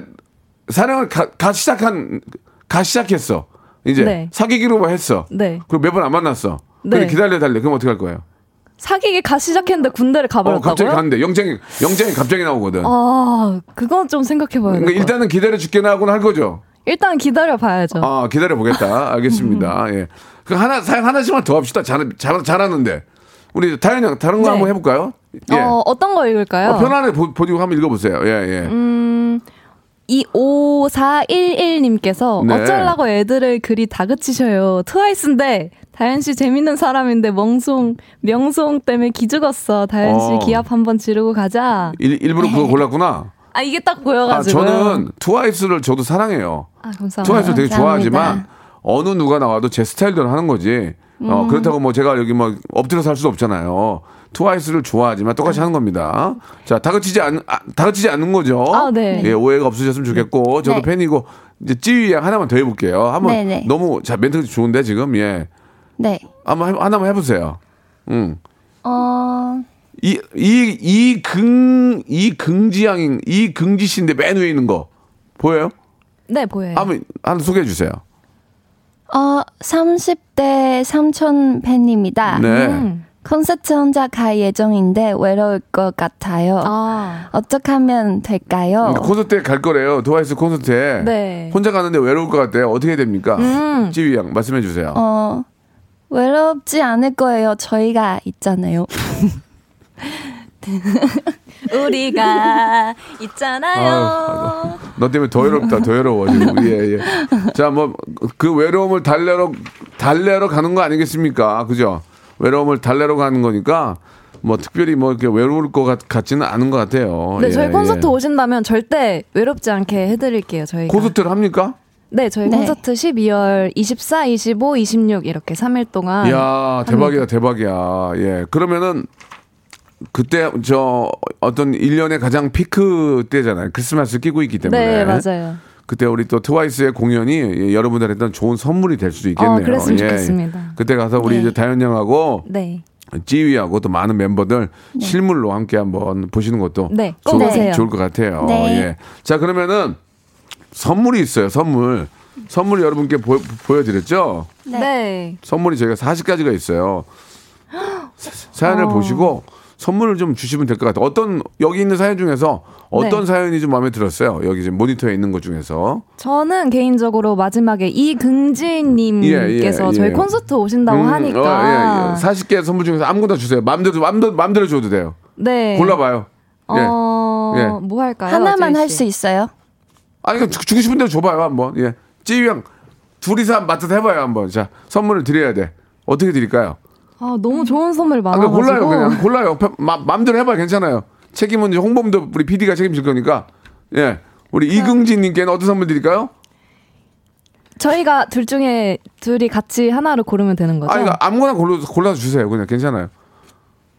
S1: 사랑을 가, 가 시작한, 가 시작했어. 이제
S2: 네.
S1: 사귀기로 했어.
S2: 네.
S1: 그리고 몇 번 안 만났어. 근데
S2: 네.
S1: 기다려 달래. 그럼 어떻게 할 거예요?
S2: 사귀기 가 시작했는데 군대를
S1: 어, 갑자기
S2: 가버렸다고요?
S1: 갔는데 영장이 영장이 갑자기 나오거든.
S2: 아, 그건 좀 생각해봐야 될
S1: 그러니까. 일단은 기다려 줄게나 하고는 할 거죠.
S2: 일단 기다려 봐야죠.
S1: 아, 기다려 보겠다. [LAUGHS] 알겠습니다. 예. 그 하나 사연 하나씩만 더 합시다. 잘, 잘 잘하는데. 우리 다현 양 다른 거
S2: 네.
S1: 한번 해 볼까요? 예.
S2: 어, 어떤 거 읽을까요?
S1: 어, 편안하게 보, 보고 한번 읽어 보세요. 예, 예.
S2: 음, 이 5411님께서
S1: 네.
S2: 어쩌려고 애들을 그리 다그치셔요. 트와이스인데 다현 씨 재밌는 사람인데 멍송 명송 때문에 기죽었어. 다현 씨
S1: 어.
S2: 기합 한번 지르고 가자.
S1: 일, 일부러 그거 [LAUGHS] 골랐구나.
S2: 아 이게 딱
S1: 아,
S2: 보여가지고.
S1: 저는 트와이스를 저도 사랑해요.
S2: 아, 감사합니다.
S1: 트와이스를 되게
S3: 감사합니다.
S1: 좋아하지만 어느 누가 나와도 제 스타일대로 하는 거지. 어,
S2: 음.
S1: 그렇다고 뭐 제가 여기 뭐 엎드려 살수 없잖아요. 트와이스를 좋아하지만 똑같이 하는 겁니다. 자, 다그치지 않, 아, 다그치지 않는 거죠.
S2: 아, 네.
S1: 예, 오해가 없으셨으면 좋겠고, 저도
S3: 네.
S1: 팬이고, 이제 찌위 양 하나만 더 해볼게요. 한번
S3: 네, 네.
S1: 너무, 자, 멘트가 좋은데 지금, 예.
S3: 네.
S1: 한번 해- 하나만 해보세요. 음.
S3: 어,
S1: 이, 이, 이 긍, 이 긍지양인, 이 긍지씨인데 맨 위에 있는 거. 보여요?
S2: 네 보여요.
S1: 한번, 한번 소개해 주세요.
S3: 어, 30대 삼촌 팬입니다.
S1: 네.
S2: 음.
S3: 콘서트 혼자 갈 예정인데 외로울 것 같아요.
S2: 아,
S3: 어떻게 하면 될까요?
S1: 콘서트에 갈 거래요. 트와이스 콘서트에.
S2: 네.
S1: 혼자 가는데 외로울 것 같아요. 어떻게 해야 됩니까?
S2: 음.
S1: 찌위 양, 말씀해 주세요.
S3: 어, 외롭지 않을 거예요. 저희가 있잖아요. [LAUGHS]
S2: 우리가 있잖아요.
S1: 아유, 너 때문에 더 외롭다, 더 외로워, 지금. [LAUGHS] 예, 예. 자, 뭐, 그 외로움을 달래러, 달래러 가는 거 아니겠습니까? 그죠? 외로움을 달래러 가는 거니까, 뭐, 특별히 뭐, 이렇게 외로울 것 같, 같지는 않은 것 같아요.
S2: 네,
S1: 예,
S2: 저희 콘서트
S1: 예.
S2: 오신다면 절대 외롭지 않게 해드릴게요. 저희가.
S1: 콘서트를 합니까?
S2: 네, 저희
S3: 네.
S2: 콘서트 12월 24, 25, 26 이렇게 3일 동안.
S1: 이야, 대박이다, 대박이야. 예. 그러면은, 그때, 저, 어떤 일년의 가장 피크 때잖아요. 크리스마스 끼고 있기 때문에.
S2: 네, 맞아요.
S1: 그때 우리 또 트와이스의 공연이 예, 여러분들한테 좋은 선물이 될 수도 있겠네요.
S2: 어, 그랬으면
S1: 예.
S2: 좋겠습니다.
S1: 그때 가서 우리
S3: 네.
S1: 이제 다현 양하고
S2: 네.
S1: 찌위하고 또 많은 멤버들 실물로 함께 한번 보시는 것도
S2: 네, 꼭
S1: 좋을,
S2: 오세요.
S1: 좋을 것 같아요.
S3: 네.
S1: 예. 자, 그러면은 선물이 있어요. 선물. 선물 여러분께 보, 여드렸죠
S2: 네.
S1: 선물이 저희가 40가지가 있어요. 사- 사연을
S2: 어.
S1: 보시고 선물을 좀 주시면 될 것 같아요. 어떤 여기 있는 사연 중에서 어떤
S2: 네.
S1: 사연이 좀 마음에 들었어요. 여기 지금 모니터에 있는 것 중에서.
S2: 저는 개인적으로 마지막에 이긍지님께서
S1: 예, 예,
S2: 저희
S1: 예.
S2: 콘서트 오신다고
S1: 음,
S2: 하니까.
S1: 어, 예, 예. 40개 선물 중에서 아무거나 주세요. 마음대로 마음대로 마음대로 줘도 돼요.
S2: 네.
S1: 골라봐요. 예.
S2: 어,
S1: 예.
S2: 뭐 할까요?
S3: 하나만 할
S2: 씨?
S3: 수 있어요?
S1: 아니 그 주고 싶은 대로 줘봐요 한번. 예. 찌위 형 둘이서 맡아서 해봐요 한번. 자 선물을 드려야 돼. 어떻게 드릴까요?
S2: 아, 너무 좋은 선물
S1: 아,
S2: 많아가지고.
S1: 그냥 골라요 그냥 골라요. 마, 마음대로 해봐요 괜찮아요. 책임은 이제 홍범도 우리 PD가 책임질 거니까. 예. 우리 이긍진님께는 어떤 선물 드릴까요?
S2: 저희가 둘 중에 둘이 같이 하나를 고르면 되는 거죠?
S1: 아, 이거 아무거나 골라, 골라서 주세요. 그냥 괜찮아요.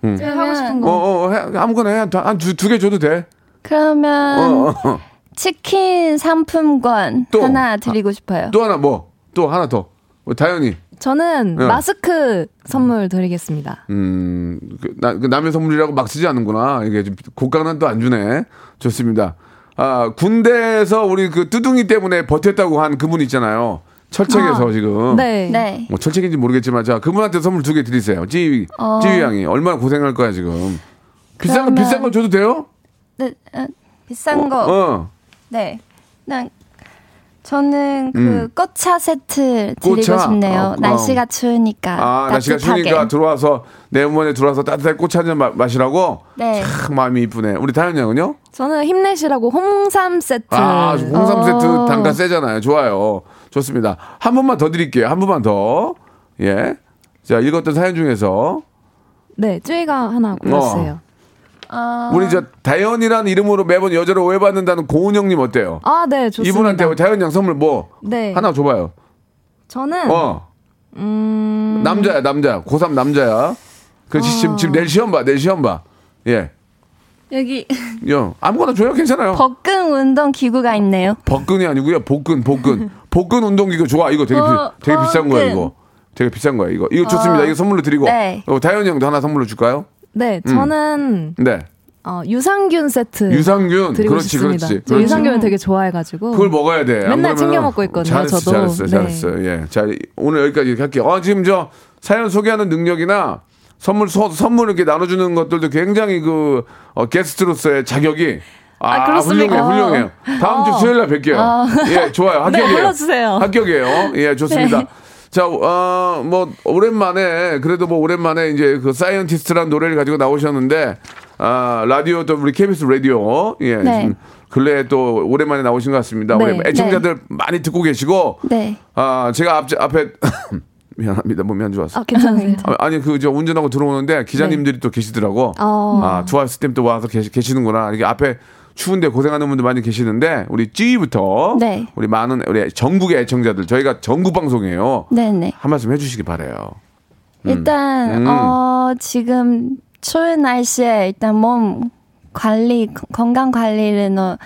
S2: 제가 하고 싶은
S1: 어,
S2: 거.
S1: 어, 해, 아무거나 해. 한두 개 줘도 돼.
S3: 그러면
S1: 어, 어, 어.
S3: 치킨 상품권
S1: 또?
S3: 하나 드리고 싶어요.
S1: 또 하나 뭐? 또 하나 더. 우리 다현이.
S2: 저는
S1: 네.
S2: 마스크 선물 드리겠습니다.
S1: 음, 그, 나, 그 남의 선물이라고 막 쓰지 않는구나. 이게 좀 고가는 또안 주네. 좋습니다. 아, 군대에서 우리 그 뚜둥이 때문에 버텼다고 한 그분 있잖아요. 철책에서 지금.
S2: 네.
S3: 네.
S1: 뭐 철책인지 모르겠지만 자 그분한테 선물 두 개 드리세요. 찌위
S3: 어.
S1: 찌위 양이 얼마나 고생할 거야 지금. 비싼 거
S3: 그러면-
S1: 비싼 거 줘도 돼요?
S3: 네, 어, 비싼 거.
S1: 어.
S3: 네. 난 저는 그
S1: 음.
S3: 꽃차 세트 드리고
S1: 꽃차?
S3: 싶네요.
S1: 어, 어.
S3: 날씨가 추우니까.
S1: 아 날씨가
S3: 따뜻하게.
S1: 추우니까 들어와서 내 어머니 들어와서 따뜻하게 꽃 한잔 마- 마시라고.
S3: 네.
S1: 참 마음이 이쁘네. 우리 다현 양은요?
S2: 저는 힘내시라고 홍삼 세트.
S1: 아 홍삼
S2: 어.
S1: 세트 단가 세잖아요. 좋아요. 좋습니다. 한 번만 더 드릴게요. 한 번만 더. 예. 자 읽었던 사연 중에서
S2: 네, 쯔이가 하나 골랐어요.
S3: 어,
S1: 우리 저 다현이라는 이름으로 매번 여자를 오해받는다는 고은 형님 어때요?
S2: 아, 네, 좋습니다.
S1: 이분한테 다현 양 선물 뭐
S2: 네.
S1: 하나 줘봐요.
S2: 저는
S1: 어.
S2: 음,
S1: 남자야, 남자. 고3 남자야. 그 지금 지금 내일 시험 봐. 내일 시험 봐. 예.
S3: 여기
S1: 요 아무거나 줘요. 괜찮아요.
S3: 복근 운동 기구가 있네요.
S1: 복근이 아니고요. 복근, 복근. 복근 운동 기구 좋아. 이거 되게 비,
S3: 어,
S1: 되게 비싼 거야. 이거. 되게 비싼 거야, 이거. 이거 좋습니다. 이거 선물로 드리고.
S3: 네.
S1: 어, 다현이 형도 하나 선물로 줄까요?
S2: 네, 저는
S1: 네.
S2: 어, 유산균 세트
S1: 유산균.
S2: 드리고
S1: 그렇지,
S2: 싶습니다.
S1: 그렇지.
S2: 저
S1: 그렇지.
S2: 유산균을 되게 좋아해가지고
S1: 그걸 먹어야 돼. 안
S2: 맨날 챙겨 먹고 있거든요,
S1: 잘했어,
S2: 저도.
S1: 잘했어,
S2: 네.
S1: 잘했어. 예. 자, 오늘 여기까지 이렇게 할게요. 아, 지금 저 사연 소개하는 능력이나 선물, 소, 선물 이렇게 나눠주는 것들도 굉장히 그, 어, 게스트로서의 자격이 아,
S2: 아, 그렇습니까?
S1: 훌륭해, 훌륭해요. 다음 주 수요일 날 뵐게요. 예, 좋아요. [LAUGHS]
S2: 네,
S1: 합격이에요.
S2: 불러주세요.
S1: 합격이에요. 예, 좋습니다.
S2: 네.
S1: 자, 어, 뭐, 오랜만에, 그래도 뭐, 오랜만에 이제 그 Scientist란 노래를 가지고 나오셨는데, 아, 라디오 또 우리 KBS 라디오, 예,
S3: 네.
S1: 근래에 또 오랜만에 나오신 것 같습니다.
S2: 네.
S1: 우리 애청자들 많이 듣고 계시고,
S3: 네.
S1: 아, 제가 앞, 앞에, [COUGHS] 미안합니다. 몸이 안 좋았어.
S2: 아, 괜찮으세요?
S1: 아, 아니, 그, 저, 운전하고 들어오는데 기자님들이 또 계시더라고.
S2: 어.
S1: 아, 투하스 템또 와서 계시, 계시는구나. 이게 앞에 추운데 고생하는 분들 많이 계시는데, 우리 찌부터.
S3: 네.
S1: 우리 많은, 우리 전국의 애청자들, 저희가 전국 방송이에요.
S3: 네네.
S1: 한 말씀 해주시기 바래요.
S3: 일단
S1: 음.
S3: 어 지금 추운 날씨에 일단 몸 관리 건- 건강 관리를 너,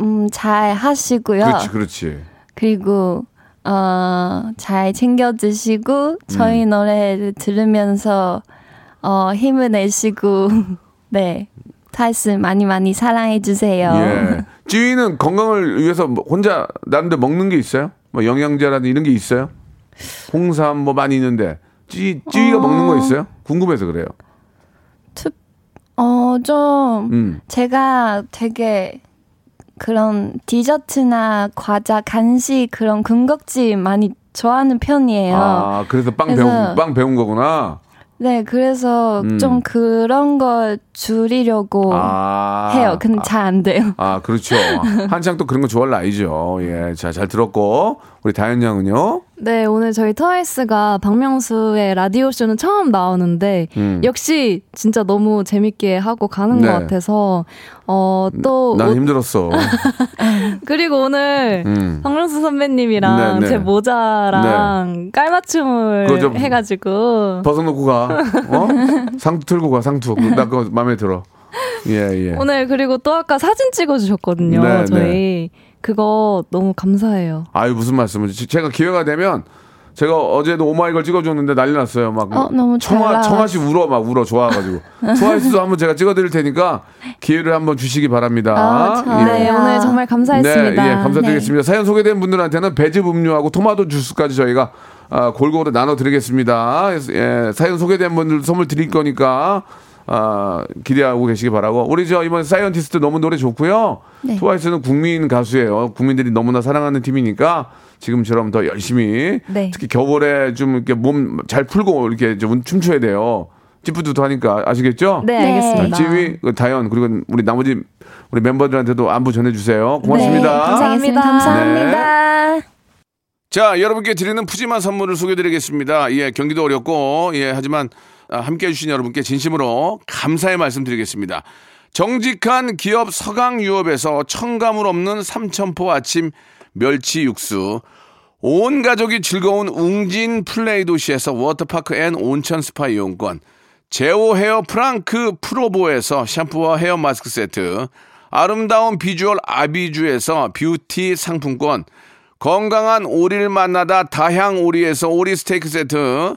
S3: 음, 잘 하시고요.
S1: 그렇지, 그렇지.
S3: 그리고 어, 잘 챙겨 드시고 저희
S1: 음.
S3: 노래 들으면서 어, 힘을 내시고 [LAUGHS] 네. 타이스 많이 많이 사랑해 주세요.
S1: 예. 찌위는 건강을 위해서 뭐 혼자 나름대로 먹는 게 있어요? 뭐 영양제라든지 이런 게 있어요? 홍삼 뭐 많이 있는데 찌 찌위가 먹는 거 있어요? 궁금해서 그래요.
S3: 어, 좀
S1: 음.
S3: 제가 되게 그런 디저트나 과자, 간식 그런 군것질 많이 좋아하는 편이에요.
S1: 아 그래서 빵
S3: 그래서-
S1: 배운 빵 배운 거구나.
S3: 네, 그래서
S1: 음.
S3: 좀 그런 걸 줄이려고
S1: 아
S3: 해요. 근데 잘 안 돼요.
S1: 아 그렇죠. [LAUGHS] 한창 또 그런 거 좋아할 나이죠. 예, 자 잘 들었고 우리 다현 양은요.
S2: 네, 오늘 저희 트와이스가 박명수의 라디오 쇼는 처음 나오는데
S1: 음.
S2: 역시 진짜 너무 재밌게 하고 가는
S1: 네.
S2: 것 같아서
S1: 어또난 힘들었어. [LAUGHS]
S2: 그리고 오늘
S1: 음.
S2: 박명수 선배님이랑
S1: 네, 네.
S2: 제 모자랑 깔맞춤을
S1: 그거 좀
S2: 해가지고
S1: 벗어놓고 가. 어? 상투 틀고 가 상투. 나 그거 마음에 들어. 예 예.
S2: 오늘 그리고 또 아까 사진 찍어주셨거든요.
S1: 네,
S2: 저희 그거 너무 감사해요.
S1: 아유 무슨 말씀을 지- 제가 기회가 되면 제가 어제도 오마이걸 찍어줬는데 난리 났어요 막
S3: 어, 너무 잘
S1: 청아. 청아씨 울어 막 울어 좋아가지고 트와이스도 한번 제가 찍어드릴 테니까 기회를 한번 주시기 바랍니다.
S3: 아, 좋아요.
S2: 네, 오늘 정말 감사했습니다.
S1: 네, 예, 감사드리겠습니다. 사연 소개된 분들한테는 배즙 음료하고 토마토 주스까지 저희가 아, 골고루 나눠드리겠습니다. 예, 사연 소개된 분들 선물 드릴 거니까 아, 기대하고 계시기 바라고. 우리 저 이번 Scientist 너무 노래 좋고요.
S3: 네.
S1: 트와이스는 국민 가수예요. 국민들이 너무나 사랑하는 팀이니까 지금처럼 더 열심히
S2: 네.
S1: 특히 겨울에 좀 이렇게 몸 잘 풀고 이렇게 좀 춤춰야 돼요. 찌뿌둥도 하니까 아시겠죠?
S2: 네,
S3: 네.
S2: 알겠습니다.
S1: 지효, 그 다현 그리고 우리 나머지 우리 멤버들한테도 안부 전해주세요.
S3: 네,
S1: 고맙습니다.
S3: 감사합니다. 감사합니다.
S1: 자, 여러분께 드리는 푸짐한 선물을 소개드리겠습니다. 예, 경기도 어렵고, 예, 하지만 아, 함께 해주신 여러분께 진심으로 감사의 말씀 드리겠습니다. 정직한 기업 서강유업에서 첨가물 없는 삼천포 아침 멸치 육수, 온 가족이 즐거운 웅진 플레이 도시에서 워터파크 and 온천 스파 이용권, 제오 헤어 프랑크 프로보에서 샴푸와 헤어 마스크 세트, 아름다운 비주얼 아비주에서 뷰티 상품권, 건강한 오리를 만나다 다향 오리에서 오리 스테이크 세트,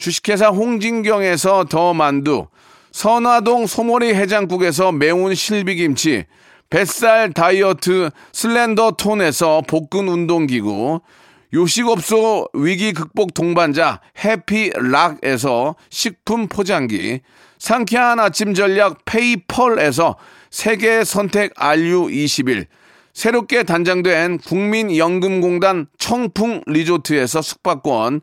S1: 주식회사 홍진경에서 더 만두, 선화동 소머리 해장국에서 매운 실비김치, 뱃살 다이어트 슬렌더 톤에서 복근 운동기구, 요식업소 위기 극복 동반자 해피락에서 식품 포장기, 상쾌한 아침 전략 페이펄에서 세계 선택 RU21, 새롭게 단장된 국민연금공단 청풍 리조트에서 숙박권,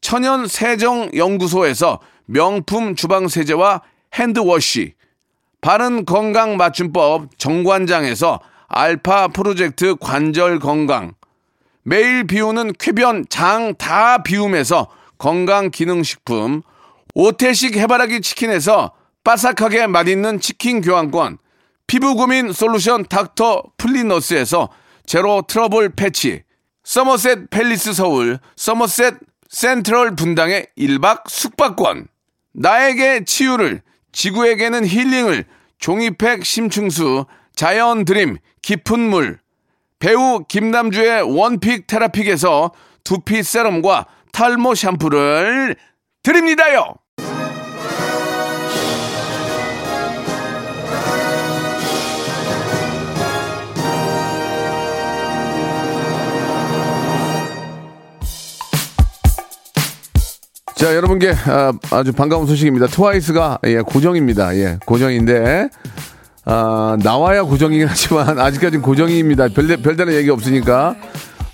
S1: 천연 세정 연구소에서 명품 주방 세제와 핸드워시, 바른 건강 맞춤법 정관장에서 알파 프로젝트 관절 건강, 매일 비우는 쾌변 장 다 비움에서 건강 기능 식품, 오태식 해바라기 치킨에서 바삭하게 맛있는 치킨 교환권, 피부 고민 솔루션 닥터 플리너스에서 제로 트러블 패치, 서머셋 팰리스 서울, 서머셋 센트럴 분당의 1박 숙박권, 나에게 치유를, 지구에게는 힐링을, 종이팩 심층수, 자연 드림, 깊은 물, 배우 김남주의 원픽 테라픽에서 두피 세럼과 탈모 샴푸를 드립니다요! 자, 여러분께 아, 주 반가운 소식입니다. 트와이스가 예, 고정입니다. 예, 고정인데 아, 나와야 고정이긴 하지만 아직까지는 고정입니다. 별다른 얘기 없으니까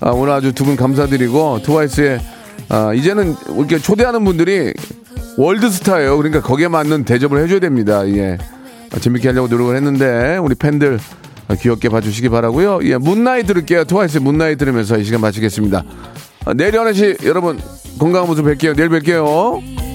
S1: 아, 오늘 아주 두 분 감사드리고 트와이스의 아, 이제는 이렇게 초대하는 분들이 월드스타예요. 그러니까 거기에 맞는 대접을 해줘야 됩니다. 예, 아, 재밌게 하려고 노력을 했는데 우리 팬들 아, 귀엽게 봐주시기 바라고요. 예, 문나이 들을게요. 트와이스 문나이 들으면서 이 시간 마치겠습니다. 아, 내일 11시 여러분 건강한 모습 뵐게요. 내일 뵐게요.